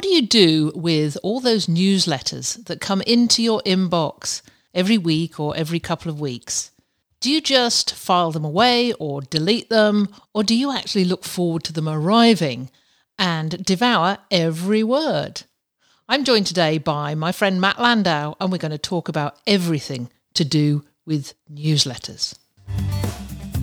What do you do with all those newsletters that come into your inbox every week or every couple of weeks? Do you just file them away or delete them, or do you actually look forward to them arriving and devour every word? I'm joined today by my friend Matt Landau, and we're going to talk about everything to do with newsletters.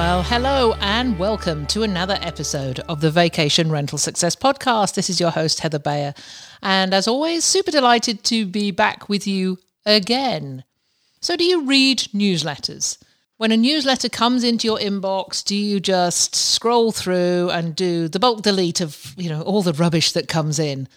Well, hello and welcome to another episode of the Vacation Rental Success Podcast. This is your host, Heather Bayer. And as always, super delighted to be back with you again. So, do you read newsletters? When a newsletter comes into your inbox, do you just scroll through and do the bulk delete of, you know, all the rubbish that comes in?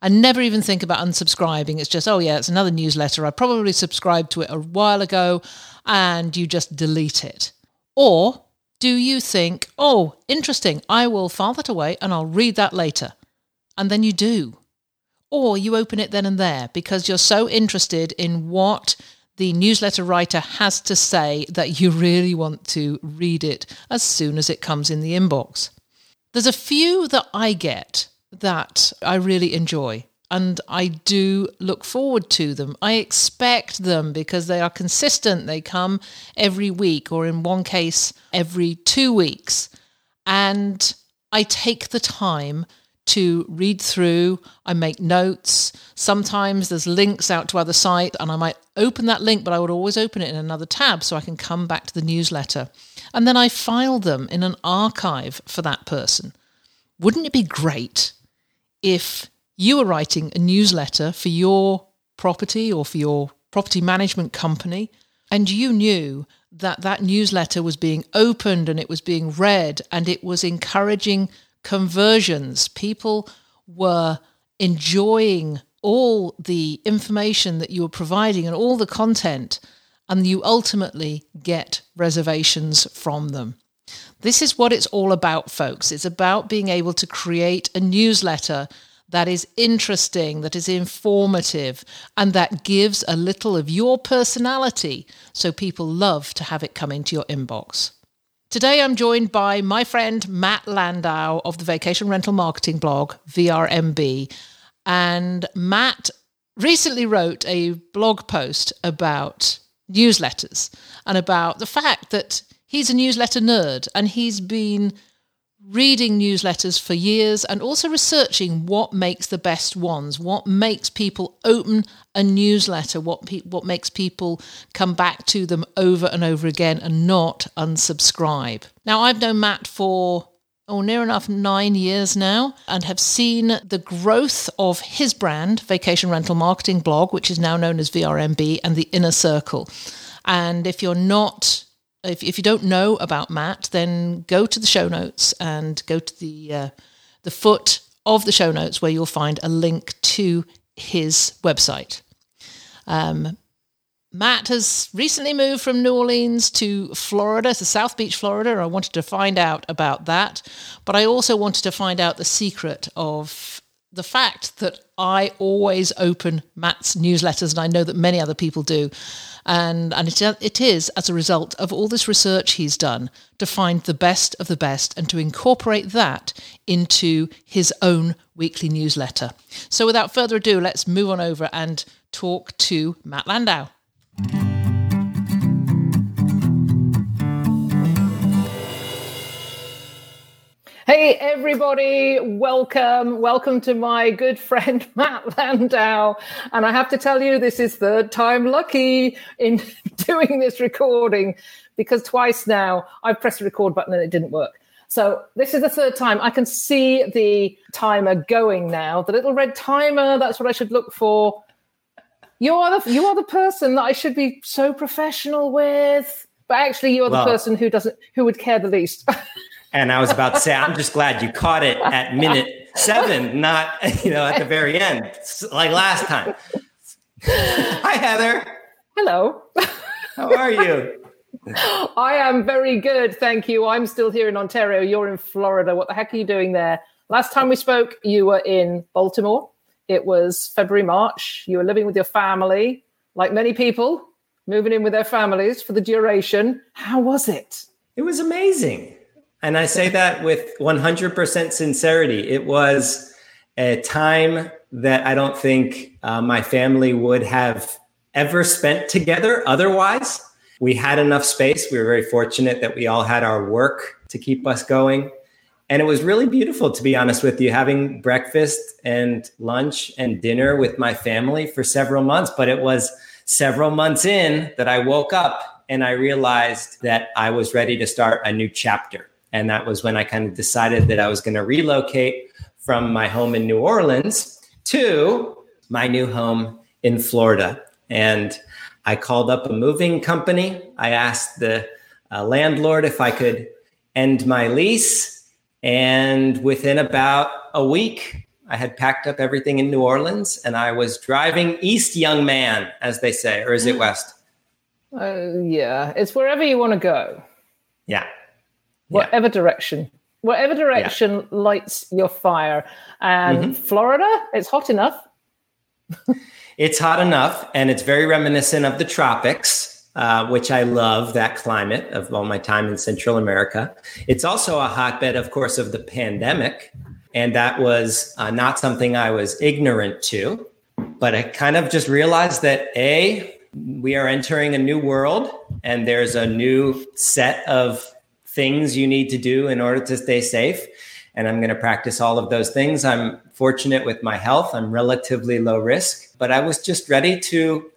and never even think about unsubscribing. It's just, oh yeah, it's another newsletter. I probably subscribed to it a while ago and you just delete it. Or do you think, oh, interesting, I will file that away and I'll read that later? And then you do. Or you open it then and there because you're so interested in what the newsletter writer has to say that you really want to read it as soon as it comes in the inbox. There's a few that I get that I really enjoy and I do look forward to them. I expect them because they are consistent. They come every week, or in one case, every two weeks. And I take the time to read through. I make notes. Sometimes there's links out to other sites, and I might open that link, but I would always open it in another tab so I can come back to the newsletter. And then I file them in an archive for that person. Wouldn't it be great if you were writing a newsletter for your property or for your property management company, and you knew that that newsletter was being opened and it was being read and it was encouraging conversions. People were enjoying all the information that you were providing and all the content, and you ultimately get reservations from them. This is what it's all about, folks. It's about being able to create a newsletter that is interesting, that is informative, and that gives a little of your personality so people love to have it come into your inbox. Today I'm joined by my friend Matt Landau of the vacation rental marketing blog, VRMB. And Matt recently wrote a blog post about newsletters and about the fact that he's a newsletter nerd and he's been reading newsletters for years and also researching what makes the best ones, what makes people open a newsletter, what pe- what makes people come back to them over and over again and not unsubscribe. Now, I've known Matt for oh, near enough nine years now, and have seen the growth of his brand, Vacation Rental Marketing Blog, which is now known as VRMB, and the Inner Circle. And if you're not if, if you don't know about Matt, then go to the show notes and go to the uh, the foot of the show notes where you'll find a link to his website. Um, Matt has recently moved from New Orleans to Florida, to South Beach, Florida. I wanted to find out about that, but I also wanted to find out the secret of the fact that I always open Matt's newsletters, and I know that many other people do. And, and it, it is as a result of all this research he's done to find the best of the best and to incorporate that into his own weekly newsletter. So without further ado, let's move on over and talk to Matt Landau. Hey, everybody, welcome. Welcome to my good friend Matt Landau. And I have to tell you, this is third time lucky in doing this recording because twice now I've pressed the record button and it didn't work. So this is the third time. I can see the timer going now, the little red timer. That's what I should look for. You are the you are the person that I should be so professional with, but actually, you are the person who doesn't who would care the least. And I was about to say, I'm just glad you caught it at minute seven, not you know at the very end, like last time. Hi, Heather. Hello. How are you? I am very good, thank you. I'm still here in Ontario. You're in Florida. What the heck are you doing there? Last time we spoke, you were in Baltimore. It was February, March. You were living with your family, like many people, moving in with their families for the duration. How was it? It was amazing. And I say that with 100% sincerity. It was a time that I don't think uh, my family would have ever spent together otherwise. We had enough space. We were very fortunate that we all had our work to keep us going. And it was really beautiful, to be honest with you, having breakfast and lunch and dinner with my family for several months. But it was several months in that I woke up and I realized that I was ready to start a new chapter. And that was when I kind of decided that I was going to relocate from my home in New Orleans to my new home in Florida. And I called up a moving company. I asked the uh, landlord if I could end my lease. And within about a week, I had packed up everything in New Orleans and I was driving east, young man, as they say, or is it west? Uh, yeah, it's wherever you want to go. Yeah. Whatever yeah. direction. Whatever direction yeah. lights your fire. And mm-hmm. Florida, it's hot enough. it's hot enough, and it's very reminiscent of the tropics, uh, which I love that climate of all my time in Central America. It's also a hotbed, of course, of the pandemic. And that was uh, not something I was ignorant to, but I kind of just realized that A, we are entering a new world and there's a new set of things you need to do in order to stay safe. And I'm going to practice all of those things. I'm fortunate with my health. I'm relatively low risk, but I was just ready to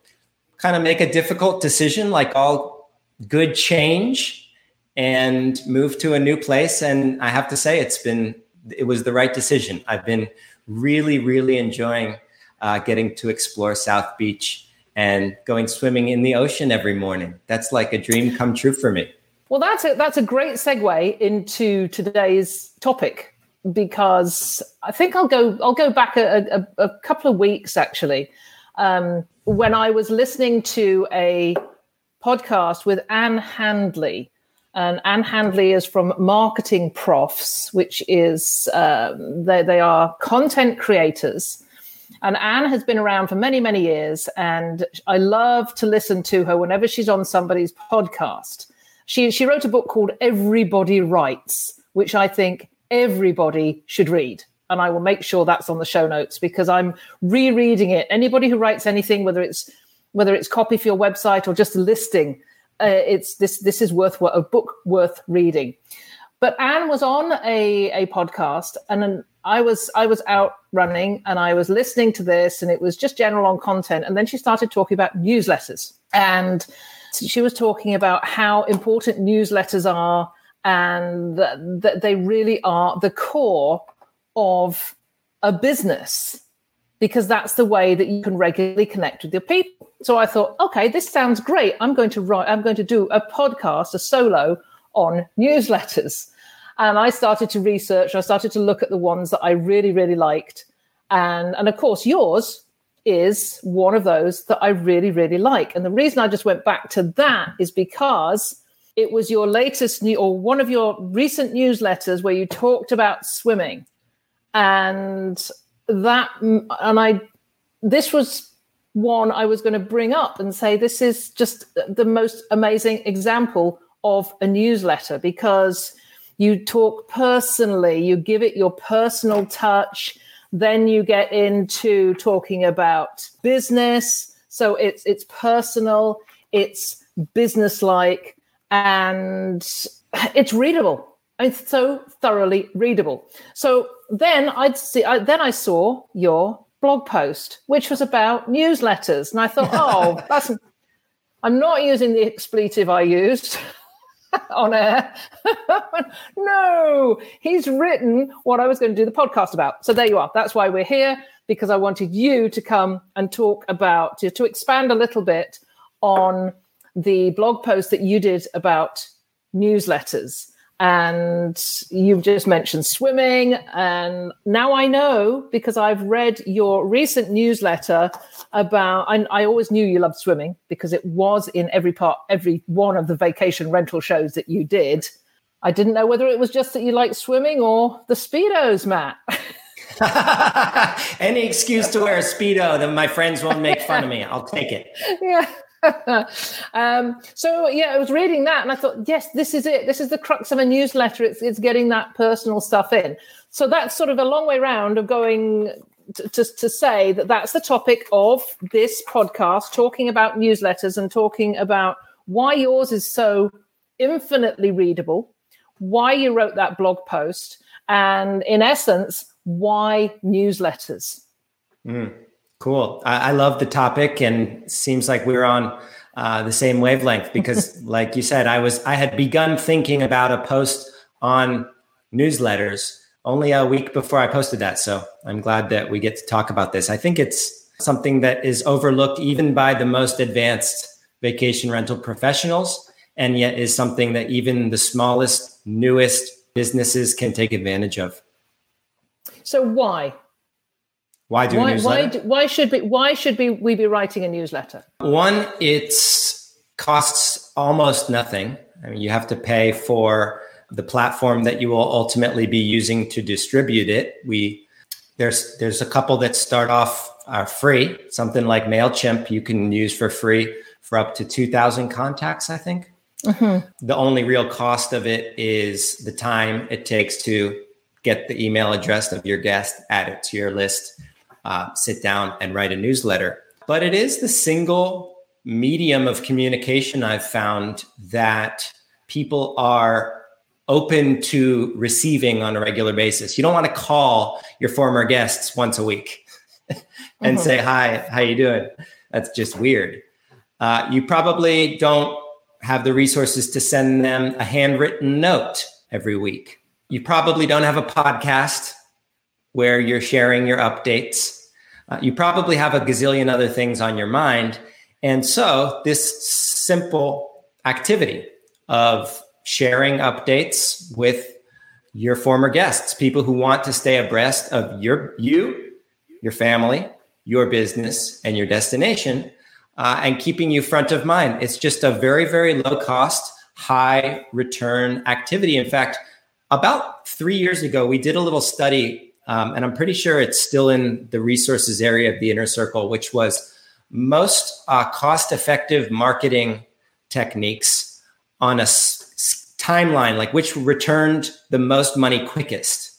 kind of make a difficult decision, like all good change, and move to a new place. And I have to say, it's been, it was the right decision. I've been really, really enjoying uh, getting to explore South Beach and going swimming in the ocean every morning. That's like a dream come true for me. Well, that's a, that's a great segue into today's topic because I think I'll go I'll go back a, a, a couple of weeks actually um, when I was listening to a podcast with Ann Handley. And Ann Handley is from Marketing Profs, which is um, they, they are content creators. And Anne has been around for many, many years. And I love to listen to her whenever she's on somebody's podcast she she wrote a book called Everybody Writes, which I think everybody should read. And I will make sure that's on the show notes because I'm rereading it. Anybody who writes anything, whether it's whether it's copy for your website or just a listing, uh, it's this this is worth a book worth reading. But Ann was on a, a podcast and I was I was out running and I was listening to this and it was just general on content. And then she started talking about newsletters. And she was talking about how important newsletters are and that, they really are the core of a business because that's the way that you can regularly connect with your people. So I thought, okay, this sounds great. I'm going to write, I'm going to do a podcast, a solo on newsletters. And I started to research, I started to look at the ones that I really, really liked. And, and of course, yours is one of those that I really, really like. And the reason I just went back to that is because it was your latest new or one of your recent newsletters where you talked about swimming. And that, and I, this was one I was going to bring up and say this is just the most amazing example of a newsletter because you talk personally, you give it your personal touch then you get into talking about business. So it's it's personal, it's businesslike, and it's readable. It's so thoroughly readable. So then I'd see. I, then I saw your blog post, which was about newsletters, and I thought, oh, that's. I'm not using the expletive I used. on air. no, he's written what I was going to do the podcast about. So there you are. That's why we're here because I wanted you to come and talk about to, to expand a little bit on the blog post that you did about newsletters and you've just mentioned swimming. And now i know because i've read your recent newsletter about I, I, always knew you loved swimming because it was in every part every one of the vacation rental shows that you did. I didn't know whether it was just that you liked swimming or the speedos matt. Any excuse to wear a speedo that my friends won't make fun of me i'll take it. Yeah um, so yeah, I was reading that and I thought, yes, this is it. This is the crux of a newsletter. It's it's getting that personal stuff in. So that's sort of a long way round of going to, to, to say that that's the topic of this podcast, talking about newsletters and talking about why yours is so infinitely readable, why you wrote that blog post, and in essence, why newsletters. Mm. Cool. I, I love the topic, and seems like we're on uh, the same wavelength because, like you said, I was I had begun thinking about a post on newsletters only a week before I posted that. So I'm glad that we get to talk about this. I think it's something that is overlooked even by the most advanced vacation rental professionals, and yet is something that even the smallest, newest businesses can take advantage of. So why? Why do why, a newsletter? Why, why should be why should be we be writing a newsletter? One, it costs almost nothing. I mean, you have to pay for the platform that you will ultimately be using to distribute it. We there's there's a couple that start off are free, something like Mailchimp you can use for free for up to two thousand contacts. I think. Mm-hmm. The only real cost of it is the time it takes to get the email address of your guest, add it to your list, uh, sit down and write a newsletter. But it is the single medium of communication I've found that people are open to receiving on a regular basis. You don't want to call your former guests once a week and mm-hmm. say, hi, how you doing? That's just weird. Uh, you probably don't have the resources to send them a handwritten note every week. You probably don't have a podcast where you're sharing your updates. Uh, you probably have a gazillion other things on your mind. And so, this simple activity of sharing updates with your former guests, people who want to stay abreast of your you, your family, your business, and your destination, uh, and keeping you front of mind. It's just a very, very low cost, high return activity. In fact, about three years ago, we did a little study, um, and I'm pretty sure it's still in the resources area of the inner circle, which was most uh, cost effective marketing techniques on a s- timeline, like which returned the most money quickest.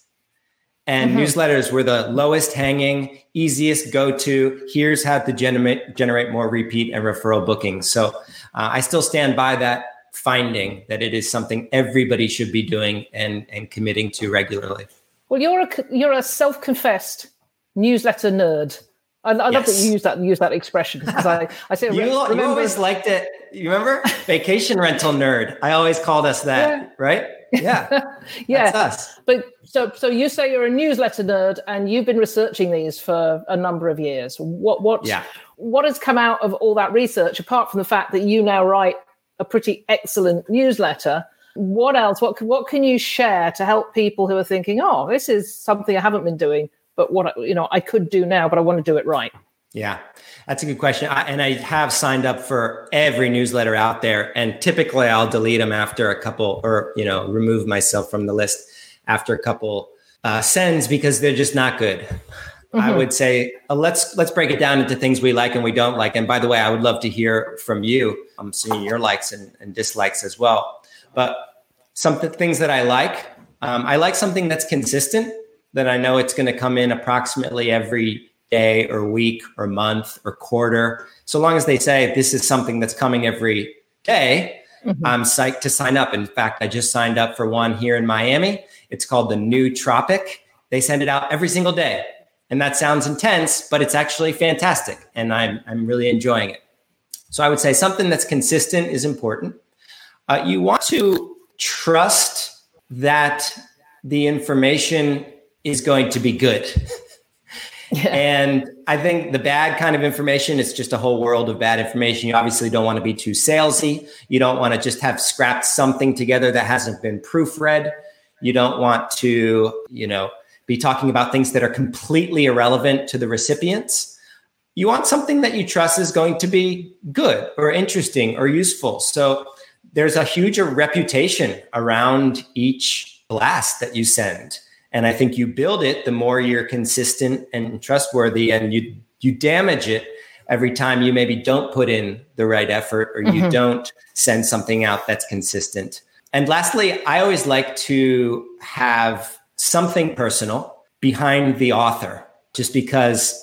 And mm-hmm. newsletters were the lowest hanging, easiest go to. Here's how to generate, generate more repeat and referral bookings. So uh, I still stand by that finding that it is something everybody should be doing and, and committing to regularly. Well, you're a, you're a self confessed newsletter nerd. I, I yes. love that you use that use that expression because I, I say you, remember, you always liked it. You remember vacation rental nerd? I always called us that, yeah. right? Yeah, yeah. That's us. But so so you say you're a newsletter nerd and you've been researching these for a number of years. What what yeah. what has come out of all that research apart from the fact that you now write a pretty excellent newsletter. What else? What what can you share to help people who are thinking, "Oh, this is something I haven't been doing, but what you know I could do now, but I want to do it right." Yeah, that's a good question. I, and I have signed up for every newsletter out there, and typically I'll delete them after a couple, or you know, remove myself from the list after a couple uh, sends because they're just not good. Mm-hmm. I would say uh, let's let's break it down into things we like and we don't like. And by the way, I would love to hear from you. I'm seeing your likes and, and dislikes as well. But some th- things that I like, um, I like something that's consistent. That I know it's going to come in approximately every day or week or month or quarter. So long as they say this is something that's coming every day, mm-hmm. I'm psyched to sign up. In fact, I just signed up for one here in Miami. It's called the New Tropic. They send it out every single day. And that sounds intense, but it's actually fantastic. And I'm, I'm really enjoying it. So I would say something that's consistent is important. Uh, you want to trust that the information is going to be good. Yeah. And I think the bad kind of information is just a whole world of bad information. You obviously don't want to be too salesy. You don't want to just have scrapped something together that hasn't been proofread. You don't want to, you know, be talking about things that are completely irrelevant to the recipients. You want something that you trust is going to be good or interesting or useful. So there's a huge reputation around each blast that you send. And I think you build it the more you're consistent and trustworthy and you you damage it every time you maybe don't put in the right effort or you mm-hmm. don't send something out that's consistent. And lastly, I always like to have something personal behind the author just because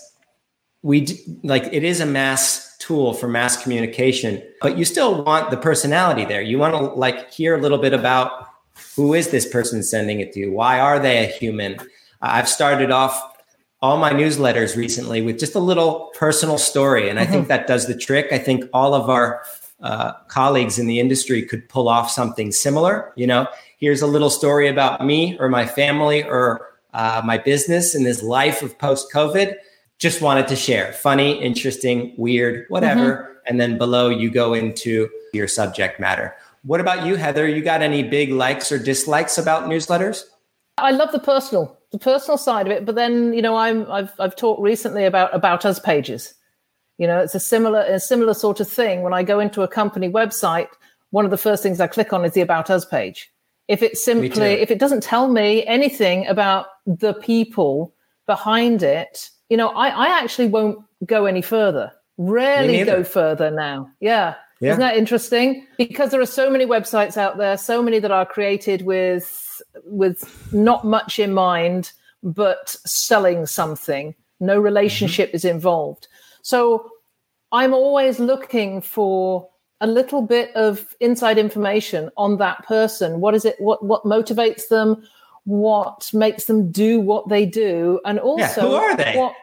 we like it is a mass tool for mass communication but you still want the personality there. You want to like hear a little bit about who is this person sending it to? You why are they a human? I've started off all my newsletters recently with just a little personal story and i think mm-hmm. that does the trick. I think all of our uh, colleagues in the industry could pull off something similar you know? Here's a little story about me or my family or uh, my business in this life of post COVID. Just wanted to share funny, interesting, weird, whatever. Mm-hmm. And then below you go into your subject matter. What about you, Heather? You got any big likes or dislikes about newsletters? I love the personal, the personal side of it. But then, you know, I'm I've I've talked recently about about us pages. You know, it's a similar a similar sort of thing. When I go into a company website, one of the first things I click on is the about us page if it simply if it doesn't tell me anything about the people behind it you know i i actually won't go any further rarely go further now yeah. yeah isn't that interesting because there are so many websites out there so many that are created with with not much in mind but selling something no relationship mm-hmm. is involved so i'm always looking for a little bit of inside information on that person. What is it? What what motivates them? What makes them do what they do? And also, yeah, who are they? What,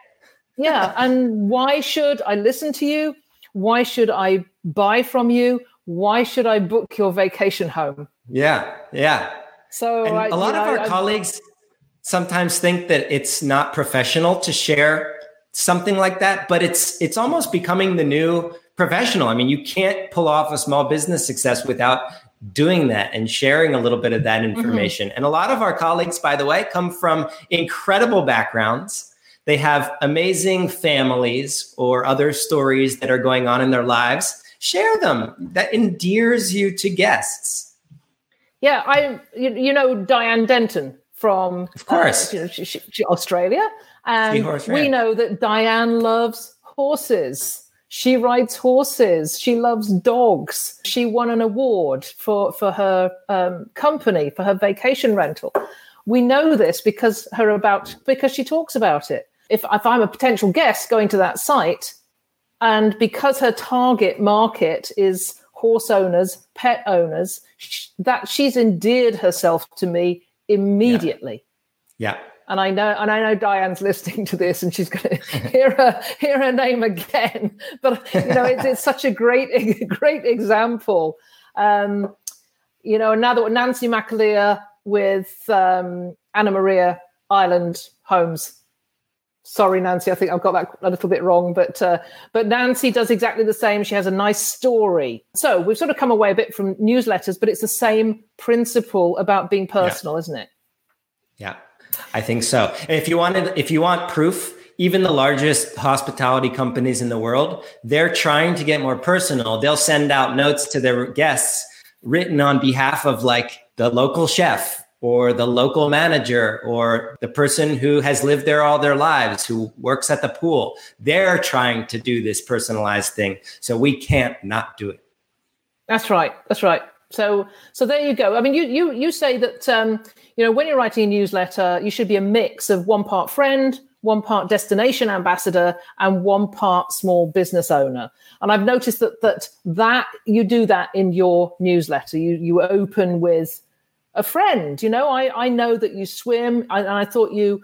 yeah, and why should I listen to you? Why should I buy from you? Why should I book your vacation home? Yeah, yeah. So I, a lot of our I, colleagues I, sometimes think that it's not professional to share something like that, but it's it's almost becoming the new professional. I mean, you can't pull off a small business success without doing that and sharing a little bit of that mm-hmm. information. Mm-hmm. And a lot of our colleagues, by the way, come from incredible backgrounds. They have amazing families or other stories that are going on in their lives. Share them. That endears you to guests. Yeah, I you, you know Diane Denton from of course uh, you know, she, she, Australia, and we know that Diane loves horses. She rides horses. She loves dogs. She won an award for, for her um, company, for her vacation rental. We know this because her about because she talks about it. If, if I'm a potential guest going to that site, and because her target market is horse owners, pet owners, that she's endeared herself to me immediately. Yeah. yeah and I know and I know Diane's listening to this and she's going to hear her hear her name again. But you know, it's, it's such a great great example. Um, you know, another Nancy McAleer with um, Anna Maria Island Homes. Sorry, Nancy, I think I've got that a little bit wrong, but uh, but Nancy does exactly the same. She has a nice story. So we've sort of come away a bit from newsletters, but it's the same principle about being personal, yeah. isn't it? Yeah. I think so. And if you wanted, if you want proof, even the largest hospitality companies in the world, they're trying to get more personal. They'll send out notes to their guests written on behalf of like the local chef or the local manager or the person who has lived there all their lives who works at the pool. They're trying to do this personalized thing. So we can't not do it. That's right. That's right. So so there you go. I mean, you you you say that um, you know when you're writing a newsletter, you should be a mix of one part friend, one part destination ambassador, and one part small business owner. And I've noticed that that that you do that in your newsletter. You you open with a friend. You know, I I know that you swim, and I thought you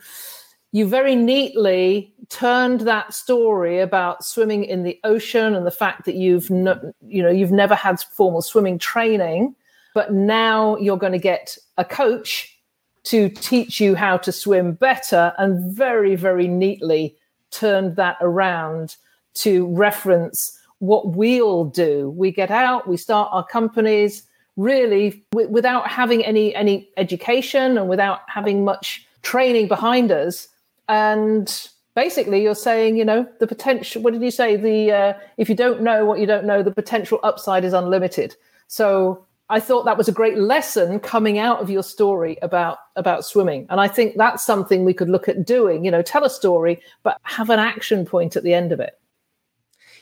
you very neatly turned that story about swimming in the ocean and the fact that you've no, you know you've never had formal swimming training but now you're going to get a coach to teach you how to swim better and very very neatly turned that around to reference what we all do. We get out, we start our companies really w- without having any any education and without having much training behind us. And basically you're saying you know the potential what did you say? The uh, if you don't know what you don't know the potential upside is unlimited. So i thought that was a great lesson coming out of your story about about swimming and i think that's something we could look at doing you know tell a story but have an action point at the end of it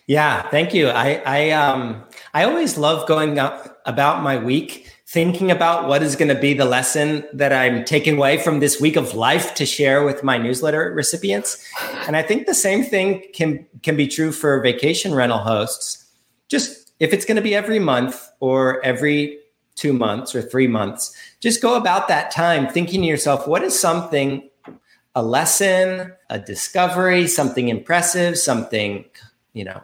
yeah thank you i i um i always love going up about my week thinking about what is going to be the lesson that I'm taking away from this week of life to share with my newsletter recipients. And I think the same thing can can be true for vacation rental hosts. Just if it's going to be every month or every 2 months or 3 months, just go about that time thinking to yourself what is something a lesson, a discovery, something impressive, something, you know,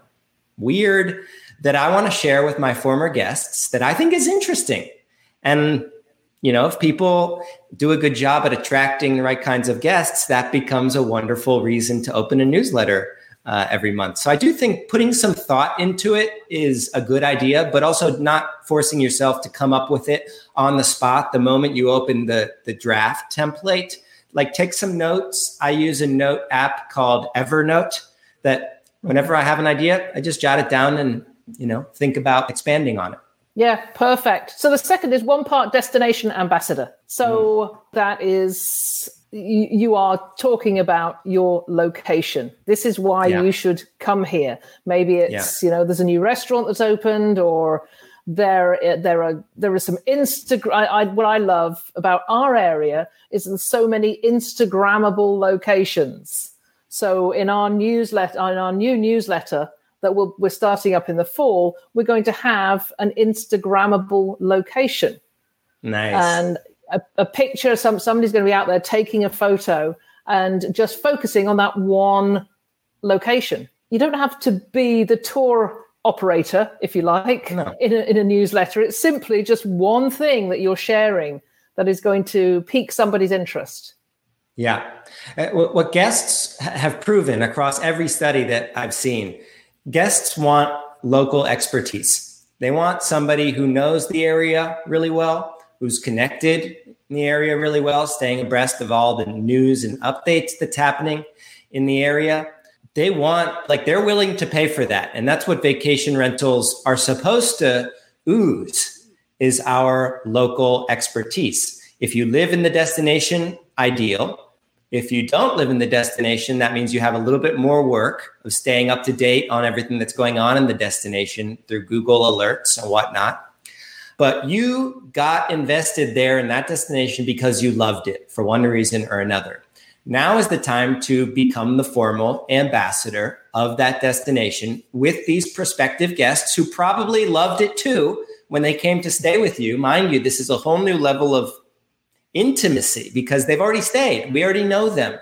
weird that I want to share with my former guests that I think is interesting. And you know, if people do a good job at attracting the right kinds of guests, that becomes a wonderful reason to open a newsletter uh, every month. So I do think putting some thought into it is a good idea, but also not forcing yourself to come up with it on the spot the moment you open the the draft template. Like take some notes. I use a note app called Evernote that whenever I have an idea, I just jot it down and you know think about expanding on it. Yeah, perfect. So the second is one part destination ambassador. So mm. that is you, are talking about your location. This is why yeah. you should come here. Maybe it's yeah. you know there's a new restaurant that's opened, or there eh, there are there are some Instagram. I, I, what I love about our area is there's so many Instagrammable locations. So in our newsletter, in our new newsletter, that we we are starting up in the fall, we're going to have an Instagrammable location. Nice. And a, a picture, some somebody's going to be out there taking a photo and just focusing on that one location. You don't have to be the tour operator, if you like, no. in, a, in a newsletter. It's simply just one thing that you're sharing that is going to pique somebody's interest. Yeah. Uh, what guests have proven across every study that I've seen guests want local expertise. They want somebody who knows the area really well, who's connected in the area really well, staying abreast of all the news and updates that's happening in the area. They want, like, they're willing to pay for that. And that's what vacation rentals are supposed to ooze is our local expertise. If you live in the destination, ideal. If you don't live in the destination, that means you have a little bit more work of staying up to date on everything that's going on in the destination through Google alerts and whatnot. But you got invested there in that destination because you loved it for one reason or another. Now is the time to become the formal ambassador of that destination with these prospective guests who probably loved it too when they came to stay with you. Mind you, this is a whole new level of intimacy because they've already stayed. We already know them.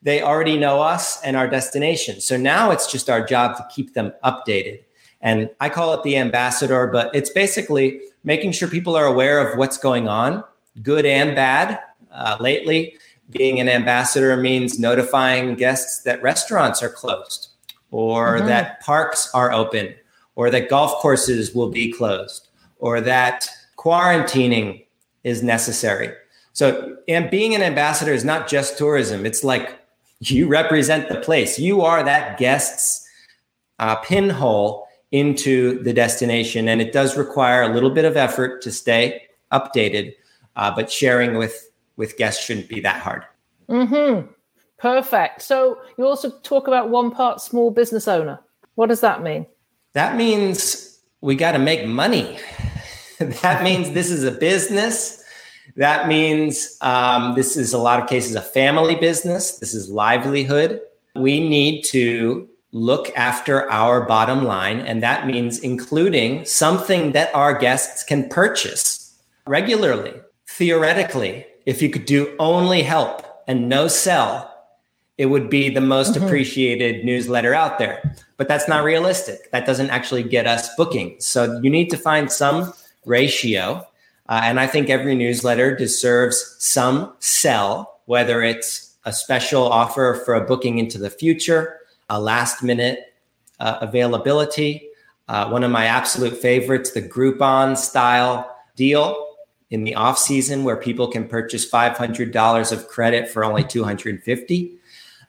They already know us and our destination. So now it's just our job to keep them updated. And I call it the ambassador, but it's basically making sure people are aware of what's going on, good and bad. Uh, lately, being an ambassador means notifying guests that restaurants are closed or mm-hmm. that parks are open or that golf courses will be closed or that quarantining is necessary. So, and being an ambassador is not just tourism. It's like you represent the place. You are that guest's uh, pinhole into the destination, and it does require a little bit of effort to stay updated. Uh, but sharing with with guests shouldn't be that hard. Mm-hmm. Perfect. So you also talk about one part small business owner. What does that mean? That means we got to make money. that means this is a business that means um, this is a lot of cases a family business. This is livelihood. We need to look after our bottom line, and that means including something that our guests can purchase regularly. Theoretically, if you could do only help and no sell, it would be the most mm-hmm. appreciated newsletter out there. But that's not realistic. That doesn't actually get us bookings. So you need to find some ratio uh, and I think every newsletter deserves some sell, whether it's a special offer for a booking into the future, a last minute uh, availability. Uh, one of my absolute favorites, the Groupon style deal in the off season where people can purchase $500 of credit for only 250.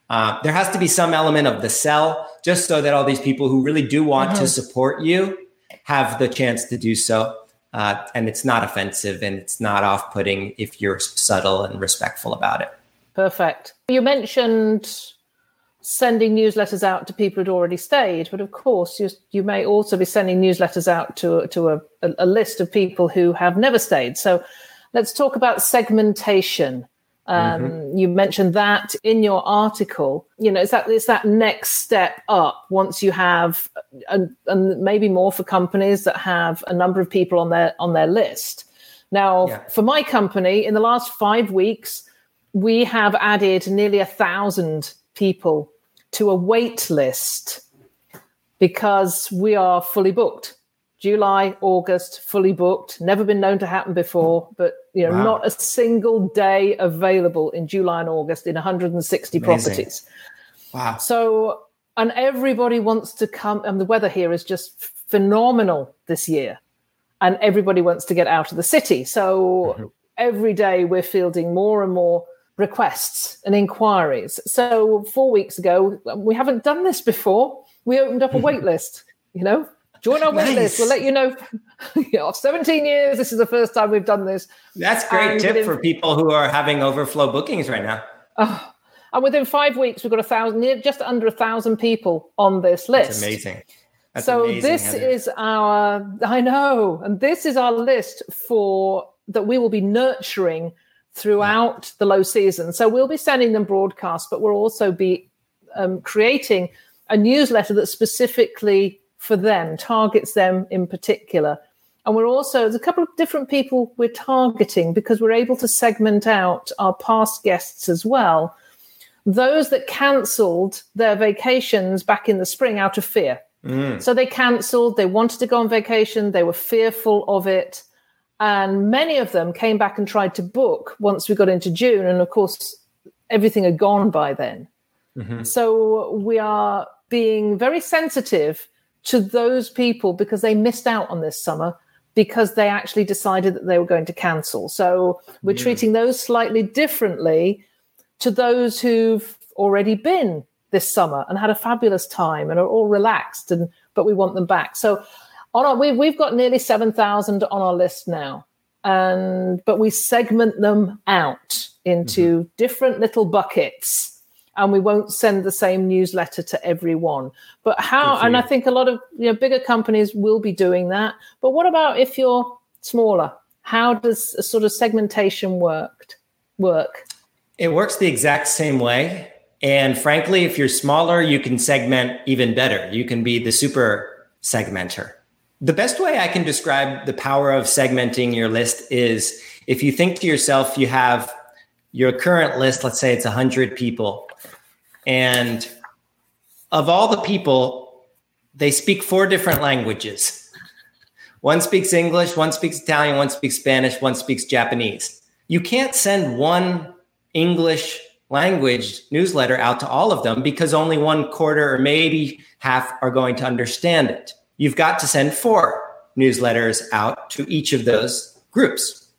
Uh, there has to be some element of the sell just so that all these people who really do want mm-hmm. to support you have the chance to do so. Uh, and it's not offensive and it's not off putting if you're subtle and respectful about it. Perfect. You mentioned sending newsletters out to people who'd already stayed, but of course, you, you may also be sending newsletters out to, to a, a list of people who have never stayed. So let's talk about segmentation. Um, mm-hmm. You mentioned that in your article. You know, it's that it's that next step up once you have, and, and maybe more for companies that have a number of people on their on their list. Now, yeah. for my company, in the last five weeks, we have added nearly a thousand people to a wait list because we are fully booked. July, August, fully booked. Never been known to happen before, but you know, wow. not a single day available in July and August in 160 Amazing. properties. Wow. So, and everybody wants to come, and the weather here is just phenomenal this year. And everybody wants to get out of the city. So, mm-hmm. every day we're fielding more and more requests and inquiries. So, four weeks ago, we haven't done this before. We opened up a wait list, you know, Join our nice. list. We'll let you know. you know, 17 years, this is the first time we've done this. That's great and tip within, for people who are having overflow bookings right now. Oh, and within five weeks, we've got a thousand, just under a thousand people on this list. That's amazing. That's so amazing, this Heather. is our, I know, and this is our list for that we will be nurturing throughout the low season. So we'll be sending them broadcasts, but we'll also be um, creating a newsletter that specifically for them, targets them in particular. And we're also, there's a couple of different people we're targeting because we're able to segment out our past guests as well. Those that cancelled their vacations back in the spring out of fear. Mm. So they cancelled, they wanted to go on vacation, they were fearful of it. And many of them came back and tried to book once we got into June. And of course, everything had gone by then. Mm-hmm. So we are being very sensitive to those people because they missed out on this summer because they actually decided that they were going to cancel. So we're yeah. treating those slightly differently to those who've already been this summer and had a fabulous time and are all relaxed and but we want them back. So on our, we've, we've got nearly 7,000 on our list now. And but we segment them out into mm-hmm. different little buckets and we won't send the same newsletter to everyone. But how, and I think a lot of you know, bigger companies will be doing that. But what about if you're smaller? How does a sort of segmentation worked work? It works the exact same way. And frankly, if you're smaller, you can segment even better. You can be the super segmenter. The best way I can describe the power of segmenting your list is if you think to yourself, you have your current list, let's say it's 100 people, and of all the people, they speak four different languages. One speaks English, one speaks Italian, one speaks Spanish, one speaks Japanese. You can't send one English language newsletter out to all of them because only one quarter or maybe half are going to understand it. You've got to send four newsletters out to each of those groups.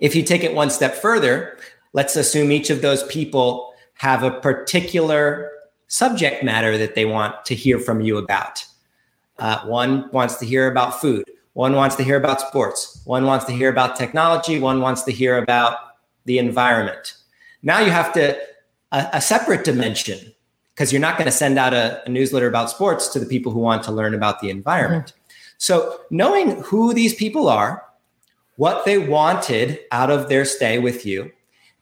If you take it one step further, let's assume each of those people have a particular subject matter that they want to hear from you about. Uh, one wants to hear about food. One wants to hear about sports. One wants to hear about technology. One wants to hear about the environment. Now you have to a, a separate dimension because you're not going to send out a, a, newsletter about sports to the people who want to learn about the environment. Mm-hmm. So knowing who these people are, what they wanted out of their stay with you,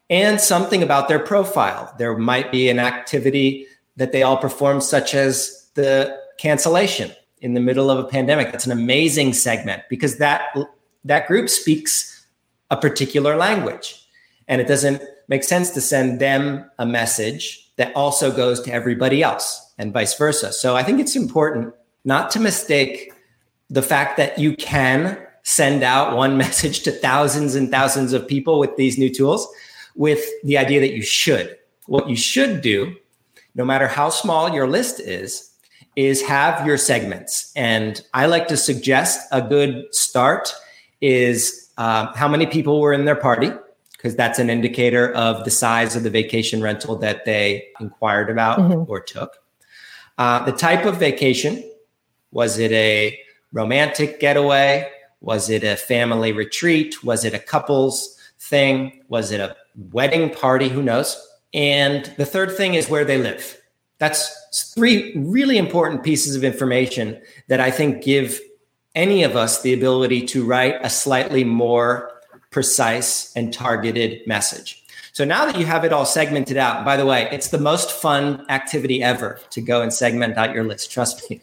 and something about their profile. There might be an activity that they all perform, such as the cancellation in the middle of a pandemic. That's an amazing segment because that that group speaks a particular language, and it doesn't make sense to send them a message that also goes to everybody else, and vice versa. So I think it's important not to mistake the fact that you can send out one message to thousands and thousands of people with these new tools with the idea that you should. What you should do no matter how small your list is, is have your segments. And I like to suggest a good start is uh, how many people were in their party, because that's an indicator of the size of the vacation rental that they inquired about mm-hmm. or took. Uh, the type of vacation was it a romantic getaway? Was it a family retreat? Was it a couples thing? Was it a wedding party? Who knows? And the third thing is where they live. That's three really important pieces of information that I think give any of us the ability to write a slightly more precise and targeted message. So now that you have it all segmented out, by the way, it's the most fun activity ever to go and segment out your list. Trust me.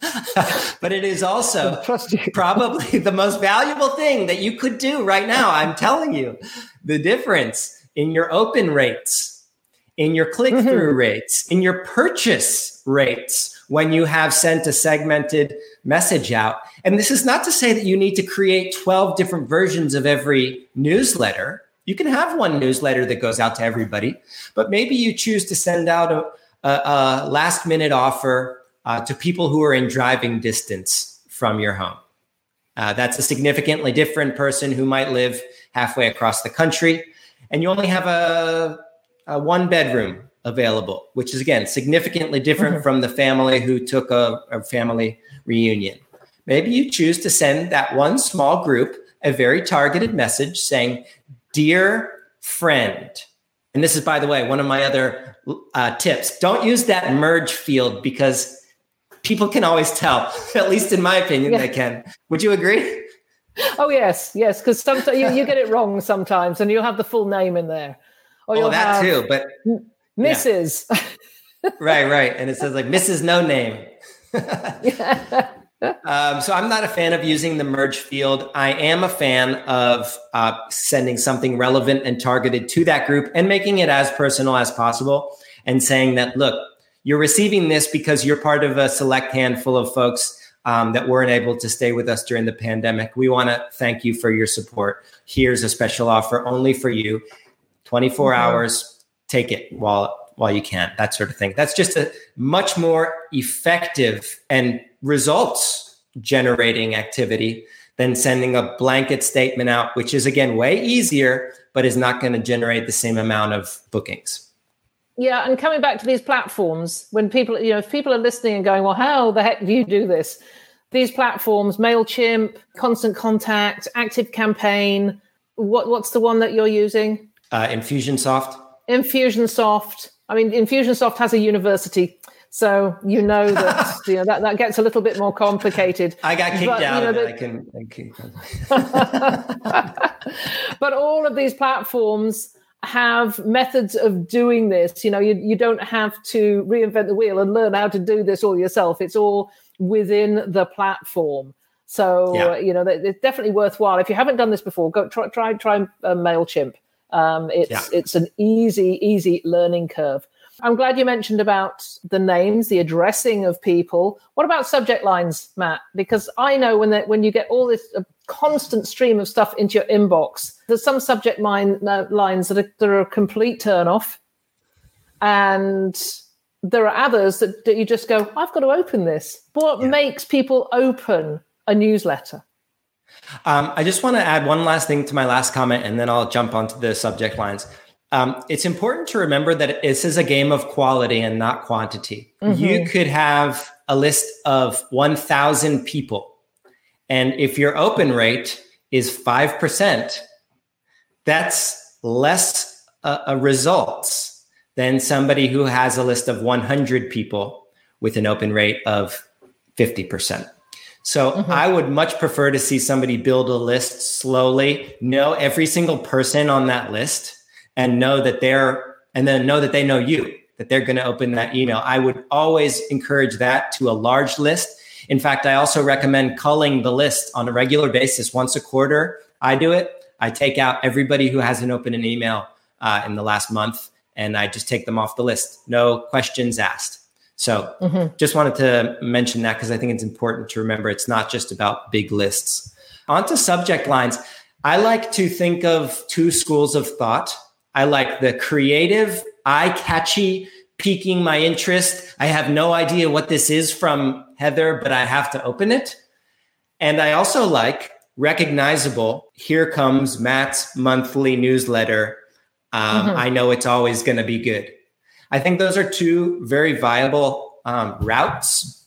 but it is also probably the most valuable thing that you could do right now. I'm telling you the difference in your open rates, in your click through mm-hmm. rates, in your purchase rates when you have sent a segmented message out. And this is not to say that you need to create 12 different versions of every newsletter. You can have one newsletter that goes out to everybody, but maybe you choose to send out a, a, a last minute offer uh, to people who are in driving distance from your home. Uh, that's a significantly different person who might live halfway across the country, and you only have a, a one bedroom available, which is again significantly different mm-hmm. from the family who took a, a family reunion. Maybe you choose to send that one small group a very targeted message saying, Dear friend, and this is, by the way, one of my other uh, tips. Don't use that merge field because people can always tell. At least in my opinion, yeah. they can. Would you agree? Oh yes, yes. Because sometimes you, you get it wrong sometimes, and you'll have the full name in there. Or oh, that too. But Mrs. Yeah. right, right, and it says like Mrs. No Name. um, so I'm not a fan of using the merge field. I am a fan of uh, sending something relevant and targeted to that group and making it as personal as possible, and saying that look, you're receiving this because you're part of a select handful of folks um, that weren't able to stay with us during the pandemic. We want to thank you for your support. Here's a special offer only for you 24 mm-hmm. hours. Take it while while you can. That sort of thing. That's just a much more effective and results generating activity than sending a blanket statement out, which is again way easier, but is not going to generate the same amount of bookings. Yeah, and coming back to these platforms, when people, you know, if people are listening and going, well, how the heck do you do this? These platforms, MailChimp, Constant Contact, Active Campaign, what, what's the one that you're using? Uh, Infusionsoft. Infusionsoft. I mean, Infusionsoft has a university, so you know that you know that, that gets a little bit more complicated. I got kicked but, out. You know, the, I can. I can. but all of these platforms have methods of doing this. You know, you, you don't have to reinvent the wheel and learn how to do this all yourself. It's all within the platform. So yeah. uh, you know, it's definitely worthwhile. If you haven't done this before, go try try try uh, Mailchimp. Um, it's yeah. it's an easy easy learning curve. I'm glad you mentioned about the names, the addressing of people. What about subject lines, Matt? Because I know when that when you get all this uh, constant stream of stuff into your inbox, there's some subject line, uh, lines that are, that are a complete turn off, and there are others that, that you just go, I've got to open this. What yeah. makes people open a newsletter? Um, I just want to add one last thing to my last comment, and then I'll jump onto the subject lines. Um, it's important to remember that this is a game of quality and not quantity. Mm-hmm. You could have a list of 1,000 people, and if your open rate is 5%, that's less uh, uh, results than somebody who has a list of 100 people with an open rate of 50%. So mm-hmm. I would much prefer to see somebody build a list slowly, know every single person on that list and know that they're and then know that they know you that they're going to open that email. I would always encourage that to a large list. In fact i also recommend culling the list on a regular basis. Once a quarter i do it. I take out everybody who hasn't opened an email uh, in the last month and i just take them off the list. No questions asked so mm-hmm. just wanted to mention that because i think it's important to remember it's not just about big lists onto subject lines i like to think of two schools of thought I like the creative, eye catchy piquing my interest. I have no idea what this is from Heather, but I have to open it. And I also like recognizable. Here comes Matt's monthly newsletter. Um, mm-hmm. I know it's always going to be good. I think those are two very viable um, routes.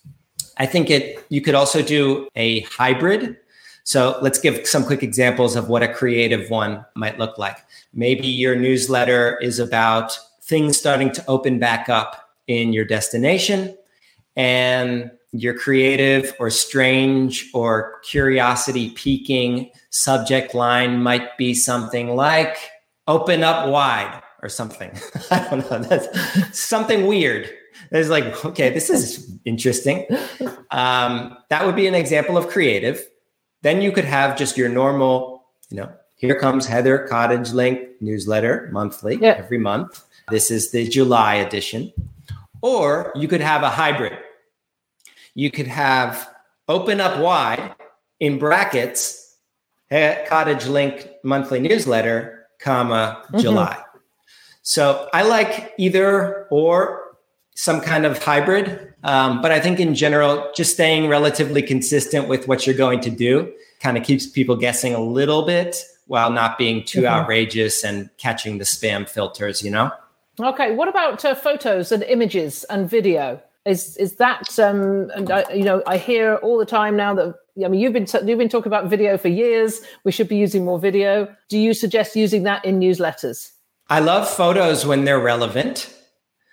I think it. You could also do a hybrid. So let's give some quick examples of what a creative one might look like. Maybe your newsletter is about things starting to open back up in your destination, and your creative or strange or curiosity piquing subject line might be something like open up wide or something. I don't know. That's something weird. It's like, okay, this is interesting. Um, that would be an example of creative. Then you could have just your normal, you know, here comes Heather Cottage Link newsletter monthly, yeah. every month. This is the July edition. Or you could have a hybrid. You could have open up wide in brackets, Cottage Link monthly newsletter, comma, mm-hmm. So I like either or some kind of hybrid. Um, but I think in general, just staying relatively consistent with what you're going to do kind of keeps people guessing a little bit while not being too mm-hmm. outrageous and catching the spam filters, you know? Okay. What about uh, photos and images and video? Is is that um, and I, you know I hear all the time now that I mean you've been t- you've been talking about video for years. We should be using more video. Do you suggest using that in newsletters? I love photos when they're relevant.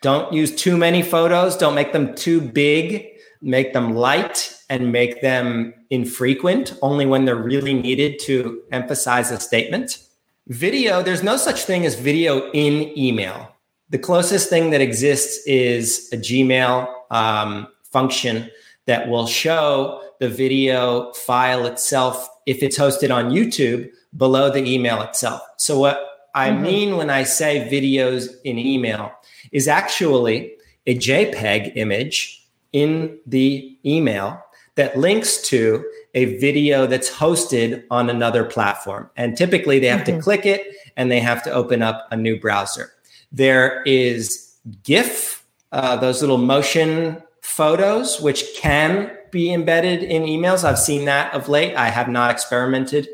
Don't use too many photos. Don't make them too big. Make them light and make them infrequent, only when they're really needed to emphasize a statement. Video, there's no such thing as video in email. The closest thing that exists is a Gmail um, function that will show the video file itself if it's hosted on YouTube below the email itself. So, what I mm-hmm. mean when I say videos in email is actually a JPEG image in the email that links to a video that's hosted on another platform. And typically they have mm-hmm. to click it and they have to open up a new browser. There is GIF, uh, those little motion photos, which can be embedded in emails. I've seen that of late. I have not experimented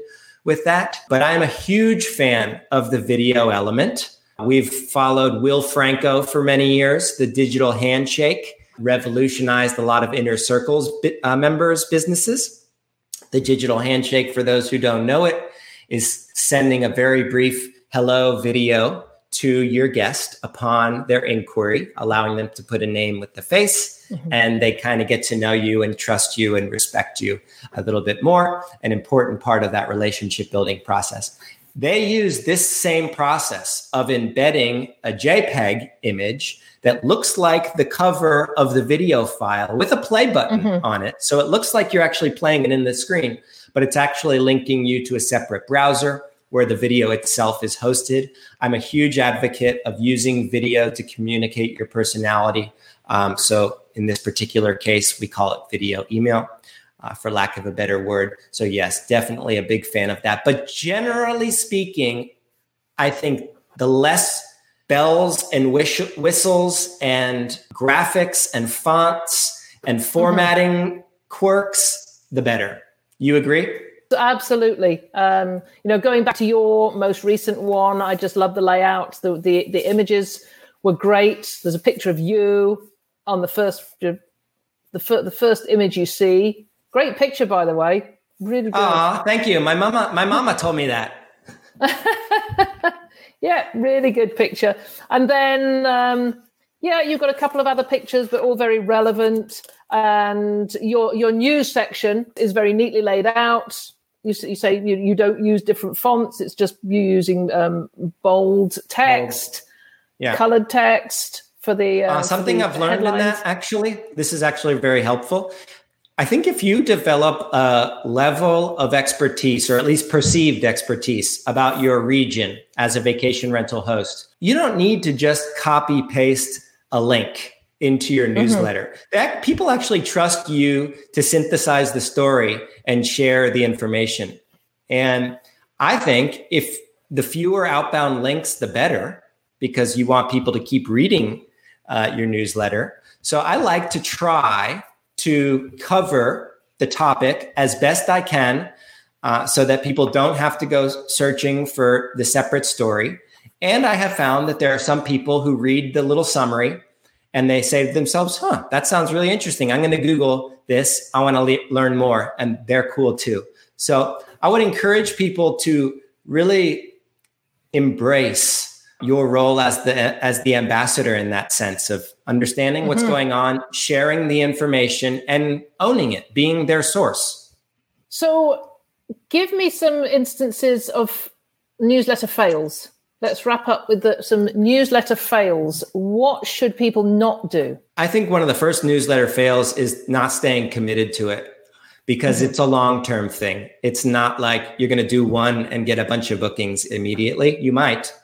with that. But I'm a huge fan of the video element. We've followed Will Franco for many years, the digital handshake revolutionized a lot of inner circles uh, members businesses. The digital handshake, for those who don't know it, is sending a very brief hello video to your guest upon their inquiry, allowing them to put a name with the face, mm-hmm. and they kind of get to know you and trust you and respect you a little bit more. An important part of that relationship building process. They use this same process of embedding a JPEG image that looks like the cover of the video file with a play button mm-hmm. on it. So it looks like you're actually playing it in the screen, but it's actually linking you to a separate browser where the video itself is hosted. I'm a huge advocate of using video to communicate your personality. Um, so in this particular case, we call it video email. Uh, for lack of a better word. So, yes, definitely a big fan of that. But generally speaking, I think the less bells and wish- whistles and graphics and fonts and formatting mm-hmm. quirks, the better. You agree? Absolutely. Um, you know, going back to your most recent one, I just love the layout. The, the the images were great. There's a picture of you on the first the the first image you see. Great picture, by the way. Really good. Ah, thank you. My mama my mama told me that. yeah, really good picture. And then um, yeah, you've got a couple of other pictures, but all very relevant. And your your news section is very neatly laid out you, you say you, you don't use different fonts it's just you using um, bold text yeah. colored text for the uh, uh, something the i've learned headlines. in that actually this is actually very helpful i think if you develop a level of expertise or at least perceived expertise about your region as a vacation rental host you don't need to just copy paste a link into your mm-hmm. newsletter. Mm-hmm. That people actually trust you to synthesize the story and share the information. And I think if the fewer outbound links, the better, because you want people to keep reading uh, your newsletter. So I like to try to cover the topic as best I can uh, so that people don't have to go searching for the separate story. And I have found that there are some people who read the little summary and they say to themselves, huh, that sounds really interesting. I'm going to Google this. I want to le- learn more. And they're cool too. So I would encourage people to really embrace your role as the as the ambassador in that sense of understanding what's mm-hmm. going on, sharing the information and owning it, being their source. So give me some instances of newsletter fails. Let's wrap up with the, some newsletter fails. What should people not do? I think one of the first newsletter fails is not staying committed to it because mm-hmm. it's a long term thing. It's not like you're going to do one and get a bunch of bookings immediately. You might,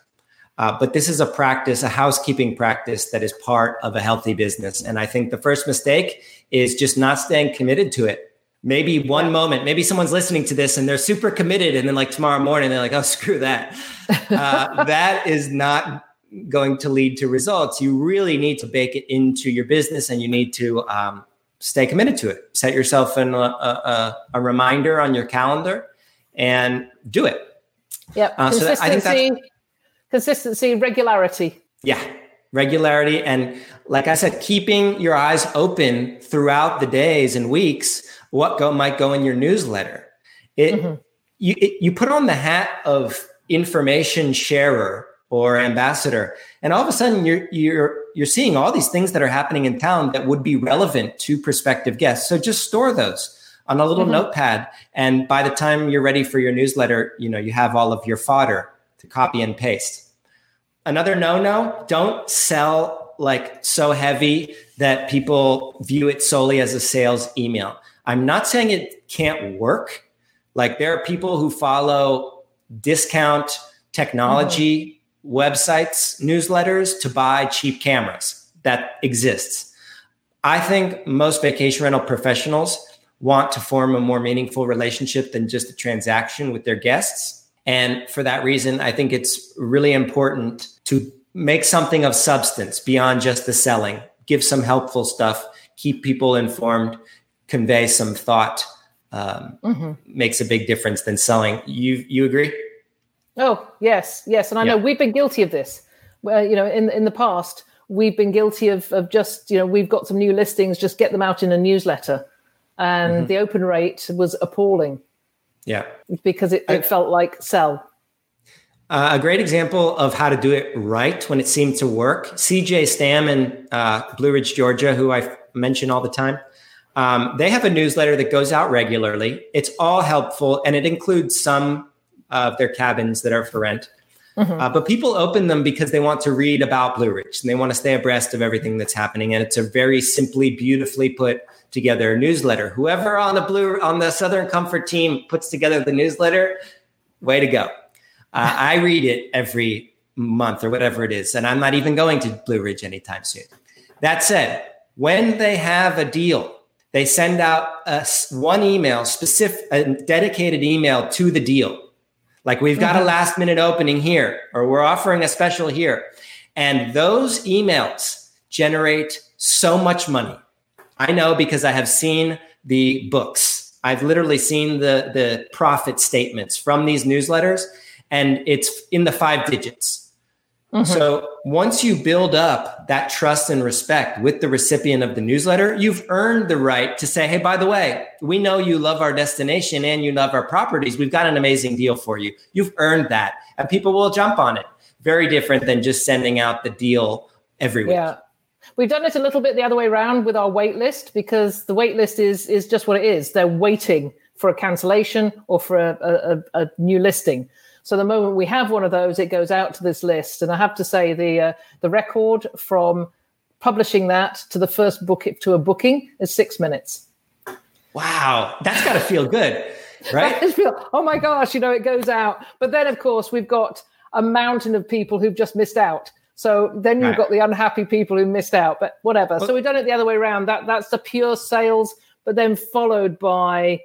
uh, but this is a practice, a housekeeping practice that is part of a healthy business. And I think the first mistake is just not staying committed to it maybe one moment, maybe someone's listening to this and they're super committed, and then like tomorrow morning they're like, "Oh, screw that." Uh, that is not going to lead to results. You really need to bake it into your business, and you need to um, stay committed to it. Set yourself in a, a, a, reminder on your calendar and do it. Yep. Uh, so that, consistency, regularity. Yeah, regularity, and like I said, keeping your eyes open throughout the days and weeks what go might go in your newsletter. It mm-hmm. you it, you put on the hat of information sharer or ambassador, and all of a sudden you're you're you're seeing all these things that are happening in town that would be relevant to prospective guests. So just store those on a little mm-hmm. notepad, and by the time you're ready for your newsletter, you know you have all of your fodder to copy and paste. Another no no: don't sell like so heavy that people view it solely as a sales email. I'm not saying it can't work. Like there are people who follow discount technology mm-hmm. websites, newsletters to buy cheap cameras. That exists. I think most vacation rental professionals want to form a more meaningful relationship than just a transaction with their guests. And for that reason, I think it's really important to make something of substance beyond just the selling, give some helpful stuff, keep people informed, convey some thought um, mm-hmm. makes a big difference than selling. You you agree? Oh yes, yes, and I yeah. know we've been guilty of this. Well, you know, in in the past, we've been guilty of of just you know we've got some new listings, just get them out in a newsletter, and mm-hmm. the open rate was appalling. Yeah, because it, it I, felt like sell. Uh, a great example of how to do it right when it seemed to work. CJ Stam in uh, Blue Ridge, Georgia, who I mention all the time. Um, they have a newsletter that goes out regularly. It's all helpful, and it includes some of their cabins that are for rent. Mm-hmm. Uh, but people open them because they want to read about Blue Ridge and they want to stay abreast of everything that's happening. And it's a very simply, beautifully put together newsletter. Whoever on the blue on the Southern Comfort team puts together the newsletter, way to go! Uh, I read it every month or whatever it is, and I'm not even going to Blue Ridge anytime soon. That said, when they have a deal they send out a, one email, specific, a dedicated email to the deal. Like we've got mm-hmm. a last minute opening here, or we're offering a special here. And those emails generate so much money. I know because I have seen the books. I've literally seen the, the profit statements from these newsletters, and it's in the five digits. Mm-hmm. So once you build up that trust and respect with the recipient of the newsletter, you've earned the right to say, Hey, by the way, we know you love our destination and you love our properties. We've got an amazing deal for you. You've earned that and people will jump on it. Very different than just sending out the deal every week. Yeah. We've done it a little bit the other way around with our wait list because the wait list is, is just what it is. They're waiting for a cancellation or for a, a, a new listing. So the moment we have one of those, it goes out to this list. And I have to say, the uh, the record from publishing that to the first book to a booking is six minutes. Wow, that's got to feel good, right? feel, oh my gosh, you know, it goes out. But then, of course, we've got a mountain of people who've just missed out. So then you've right. got the unhappy people who missed out. But whatever. so we've done it the other way around. That that's the pure sales, but then followed by,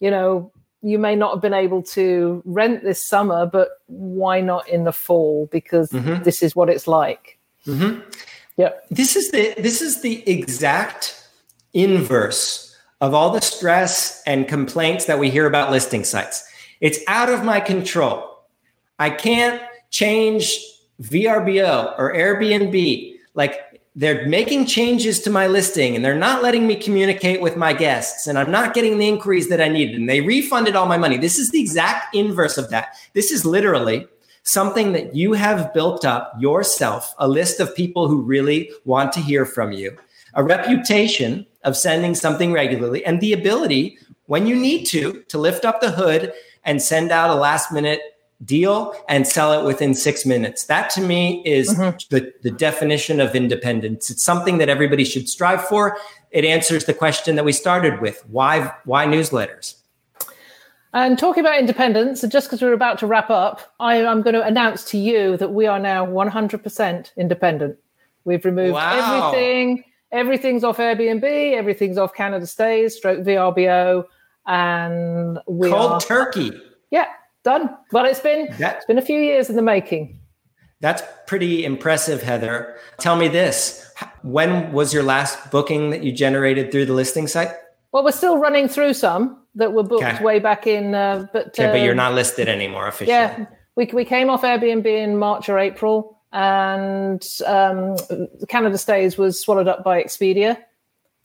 you know, you may not have been able to rent this summer, but why not in the fall? Because mm-hmm. this is what it's like. Mm-hmm. Yeah. This is the this is the exact inverse of all the stress and complaints that we hear about listing sites. It's out of my control. I can't change VRBO or Airbnb. Like they're making changes to my listing and they're not letting me communicate with my guests and I'm not getting the inquiries that I needed and they refunded all my money. This is the exact inverse of that. This is literally something that you have built up yourself, a list of people who really want to hear from you, a reputation of sending something regularly and the ability when you need to to lift up the hood and send out a last minute deal and sell it within six minutes. That to me is mm-hmm. the, the definition of independence. It's something that everybody should strive for. It answers the question that we started with why, why newsletters? And talking about independence, just because we're about to wrap up, I, am going to announce to you that we are now 100% independent. We've removed wow. everything. Everything's off Airbnb. Everything's off Canada Stays, stroke VRBO, and we cold are, turkey. Yeah, done. Well, it's been that, it's been a few years in the making. That's pretty impressive, Heather. Tell me this: when was your last booking that you generated through the listing site? Well, we're still running through some that were booked okay. way back in, uh, but okay, uh, but you're not listed anymore officially. Yeah, we we came off Airbnb in March or April, and um, Canada Stays was swallowed up by Expedia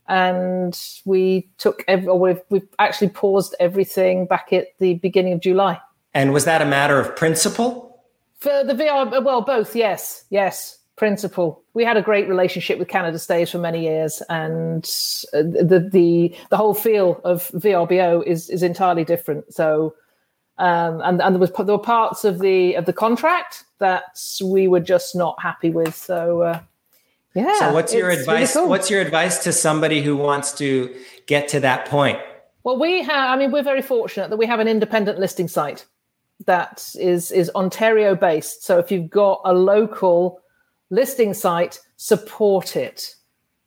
and we took every, we've, we've actually paused everything back at the beginning of July. And was that a matter of principle? For the VR, well, both, yes, yes, principle. We had a great relationship with Canada Stays for many years, and the the the whole feel of VRBO is is entirely different. So, um, and and there was there were parts of the of the contract that we were just not happy with. So. Uh, yeah. So what's your advice? Really cool. What's your advice to somebody who wants to get to that point? Well, we have. I mean, we're very fortunate that we have an independent listing site that is is Ontario based. So if you've got a local listing site, support it.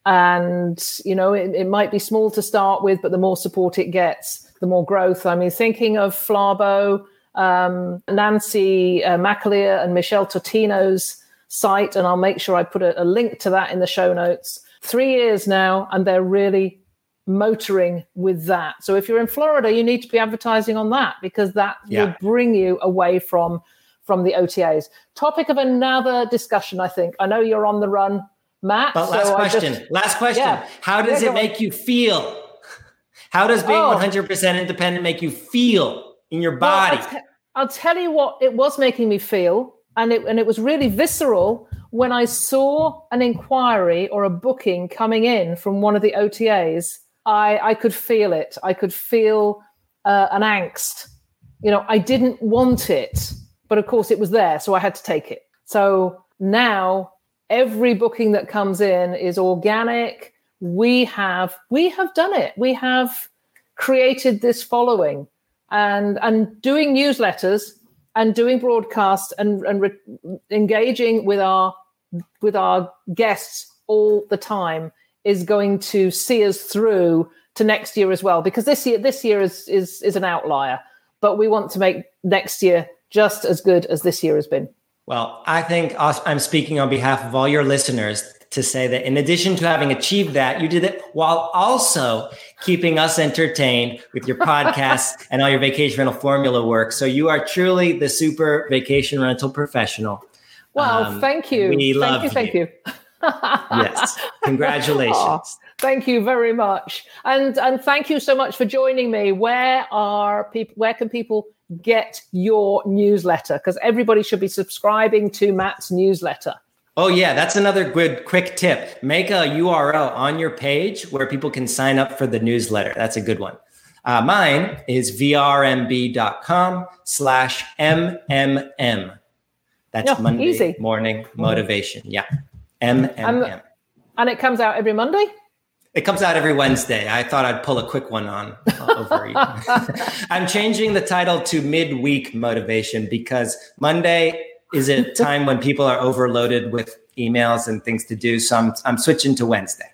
And you know, it, it might be small to start with, but the more support it gets, the more growth. I mean, thinking of Flabo, um, Nancy uh, McAleer, and Michelle Totino's site, and I'll make sure I put a, a link to that in the show notes. Three years now, and they're really motoring with that. So if you're in Florida, you need to be advertising on that because that yeah. will bring you away from from the OTAs. Topic of another discussion, I think. I know you're on the run, Matt. But last so question. Just, last question. Yeah. How does yeah, it make on. you feel? How does being oh. 100% independent make you feel in your body? Well, I'll, I'll tell you what it was making me feel, and it and it was really visceral when I saw an inquiry or a booking coming in from one of the OTAs I, I could feel it. I could feel uh, an angst. You know, I didn't want it, but of course it was there, so I had to take it. So now every booking that comes in is organic. We have we have done it. We have created this following, and and doing newsletters and doing broadcasts and and re- engaging with our with our guests all the time is going to see us through to next year as well because this year this year is is is an outlier but we want to make next year just as good as this year has been. Well i think i'm speaking on behalf of all your listeners to say that in addition to having achieved that you did it while also keeping us entertained with your podcasts and all your vacation rental formula work. So you are truly the super vacation rental professional. Well um, thank you. we thank love you thank you, you yes. Congratulations. Oh, thank you very much. And and thank you so much for joining me. Where are people where can people get your newsletter? Because everybody should be subscribing to Matt's newsletter. Oh yeah, that's another good quick tip. Make a URL on your page where people can sign up for the newsletter. That's a good one. Uh, mine is vrmb.com slash mmm. That's oh, Monday easy. morning motivation. Yeah. MMM. And it comes out every Monday? It comes out every Wednesday. I thought I'd pull a quick one on uh, over. I'm changing the title to midweek motivation because Monday is a time when people are overloaded with emails and things to do. So I'm, I'm switching to Wednesday.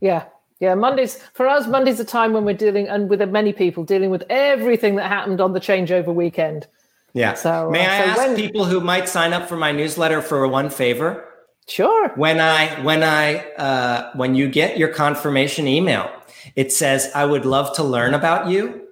Yeah. Yeah. Mondays, for us, Monday's a time when we're dealing, and with many people, dealing with everything that happened on the changeover weekend. Yeah. So, May uh, I so ask when, people who might sign up for my newsletter for one favor? Sure. When I when I uh, when you get your confirmation email, it says, "I would love to learn about you."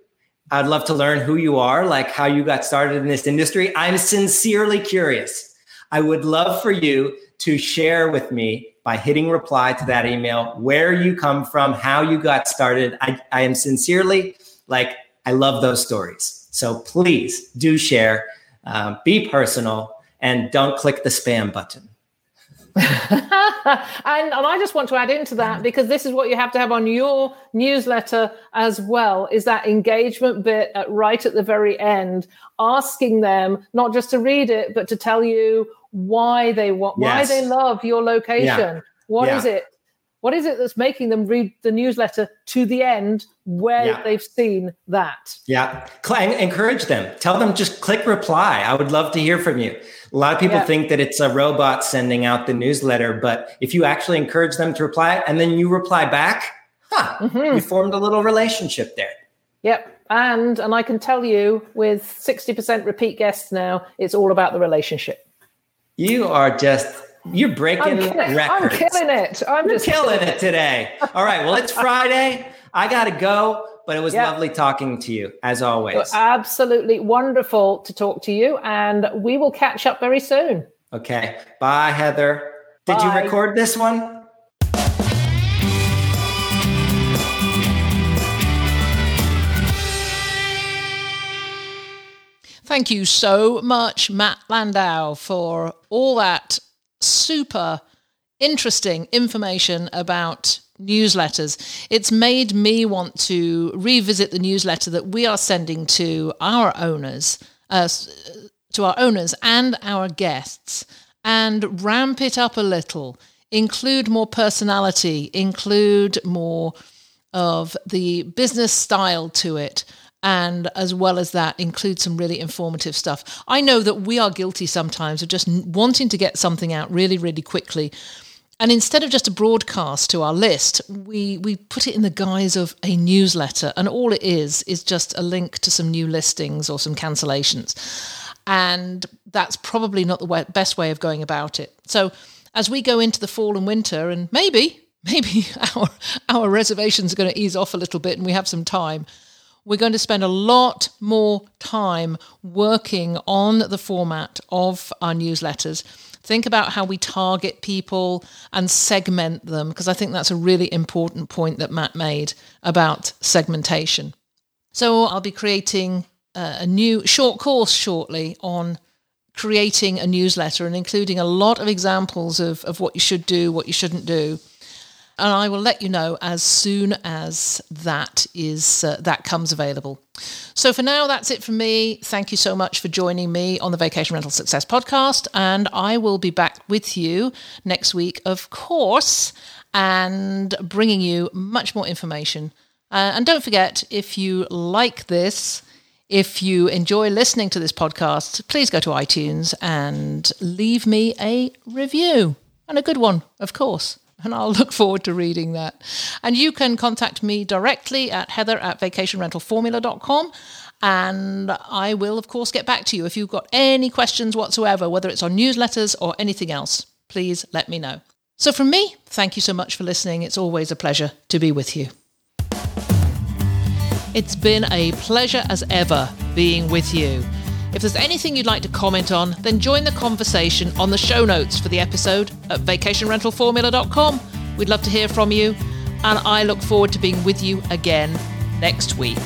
I'd love to learn who you are, like how you got started in this industry. I'm sincerely curious. I would love for you to share with me by hitting reply to that email where you come from, how you got started. I, I am sincerely like, I love those stories. So please do share, um, be personal, and don't click the spam button. and, and I just want to add into that mm. because this is what you have to have on your newsletter as well is that engagement bit at, right at the very end, asking them not just to read it, but to tell you why they want, yes. why they love your location. Yeah. What yeah. is it? What is it that's making them read the newsletter to the end where yeah. they've seen that? Yeah. Encourage them. Tell them just click reply. I would love to hear from you. A lot of people yeah. think that it's a robot sending out the newsletter, but if you actually encourage them to reply and then you reply back, huh, mm-hmm. you formed a little relationship there. Yep. And and I can tell you with 60% repeat guests now, it's all about the relationship. You are just you're breaking I'm killing, records. I'm killing it. I'm You're just killing it today. All right. Well, it's Friday. I got to go, but it was yep. lovely talking to you as always. Absolutely wonderful to talk to you. And we will catch up very soon. Okay. Bye, Heather. Did Bye. you record this one? Thank you so much, Matt Landau, for all that super interesting information about newsletters. It's made me want to revisit the newsletter that we are sending to our owners, uh, to our owners and our guests, and ramp it up a little. Include more personality, include more of the business style to it and as well as that include some really informative stuff. I know that we are guilty sometimes of just wanting to get something out really really quickly. And instead of just a broadcast to our list, we, we put it in the guise of a newsletter. And all it is, is just a link to some new listings or some cancellations. And that's probably not the way, best way of going about it. So as we go into the fall and winter, and maybe, maybe our, our reservations are going to ease off a little bit and we have some time, we're going to spend a lot more time working on the format of our newsletters. Think about how we target people and segment them, because I think that's a really important point that Matt made about segmentation. So I'll be creating a new short course shortly on creating a newsletter and including a lot of examples of, of what you should do, what you shouldn't do and I will let you know as soon as that is uh, that comes available. So for now, that's it from me. Thank you so much for joining me on the Vacation Rental Success podcast, and I will be back with you next week, of course, and bringing you much more information. Uh, and don't forget, if you like this. If you enjoy listening to this podcast, please go to iTunes and leave me a review and a good one, of course and I'll look forward to reading that. And you can contact me directly at heather at vacationrentalformula.com. And I will, of course, get back to you. If you've got any questions whatsoever, whether it's on newsletters or anything else, please let me know. So, from me, thank you so much for listening. It's always a pleasure to be with you. It's been a pleasure as ever being with you. If there's anything you'd like to comment on, then join the conversation on the show notes for the episode at vacationrentalformula.com. We'd love to hear from you, and I look forward to being with you again next week.